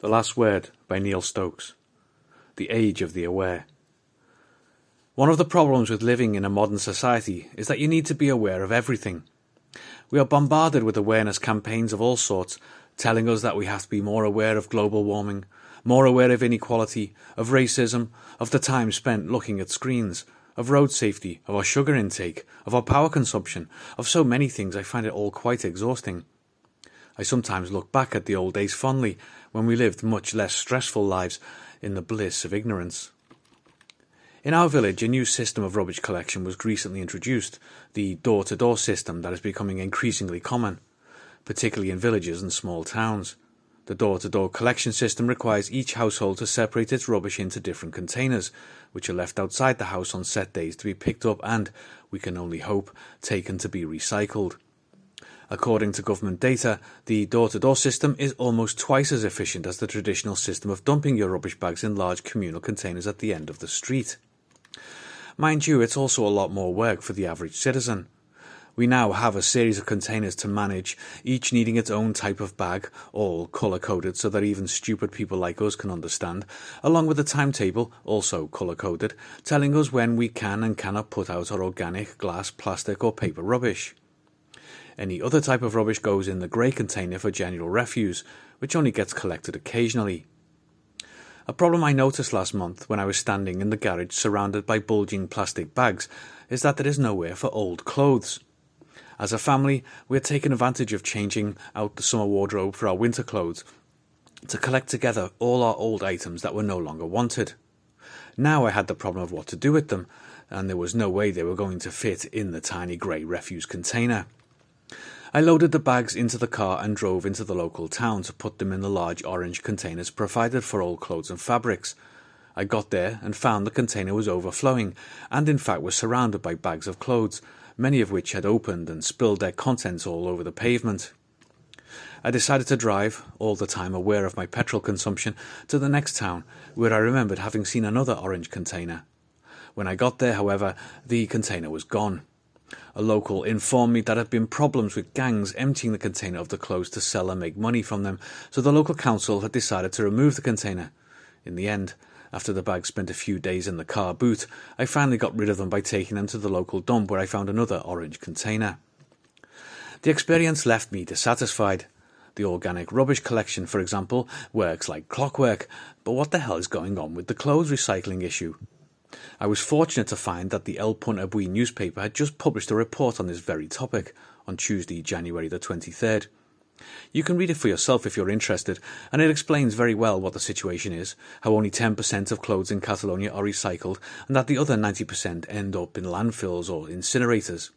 The Last Word by Neil Stokes. The Age of the Aware. One of the problems with living in a modern society is that you need to be aware of everything. We are bombarded with awareness campaigns of all sorts, telling us that we have to be more aware of global warming, more aware of inequality, of racism, of the time spent looking at screens, of road safety, of our sugar intake, of our power consumption, of so many things I find it all quite exhausting. I sometimes look back at the old days fondly, when we lived much less stressful lives in the bliss of ignorance. In our village, a new system of rubbish collection was recently introduced, the door to door system that is becoming increasingly common, particularly in villages and small towns. The door to door collection system requires each household to separate its rubbish into different containers, which are left outside the house on set days to be picked up and, we can only hope, taken to be recycled. According to government data, the door-to-door system is almost twice as efficient as the traditional system of dumping your rubbish bags in large communal containers at the end of the street. Mind you, it's also a lot more work for the average citizen. We now have a series of containers to manage, each needing its own type of bag, all colour coded so that even stupid people like us can understand, along with a timetable, also colour coded, telling us when we can and cannot put out our organic, glass, plastic, or paper rubbish. Any other type of rubbish goes in the grey container for general refuse, which only gets collected occasionally. A problem I noticed last month when I was standing in the garage surrounded by bulging plastic bags is that there is nowhere for old clothes. As a family, we are taking advantage of changing out the summer wardrobe for our winter clothes to collect together all our old items that were no longer wanted. Now I had the problem of what to do with them, and there was no way they were going to fit in the tiny grey refuse container. I loaded the bags into the car and drove into the local town to put them in the large orange containers provided for old clothes and fabrics. I got there and found the container was overflowing, and in fact was surrounded by bags of clothes, many of which had opened and spilled their contents all over the pavement. I decided to drive, all the time aware of my petrol consumption, to the next town, where I remembered having seen another orange container. When I got there, however, the container was gone. A local informed me that there had been problems with gangs emptying the container of the clothes to sell and make money from them, so the local council had decided to remove the container. In the end, after the bags spent a few days in the car boot, I finally got rid of them by taking them to the local dump where I found another orange container. The experience left me dissatisfied. The organic rubbish collection, for example, works like clockwork, but what the hell is going on with the clothes recycling issue? I was fortunate to find that the El Punt Avui newspaper had just published a report on this very topic on Tuesday, January the 23rd. You can read it for yourself if you're interested, and it explains very well what the situation is, how only 10% of clothes in Catalonia are recycled, and that the other 90% end up in landfills or incinerators.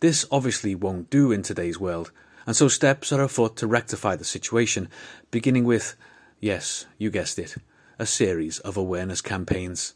This obviously won't do in today's world, and so steps are afoot to rectify the situation, beginning with, yes, you guessed it, a series of awareness campaigns.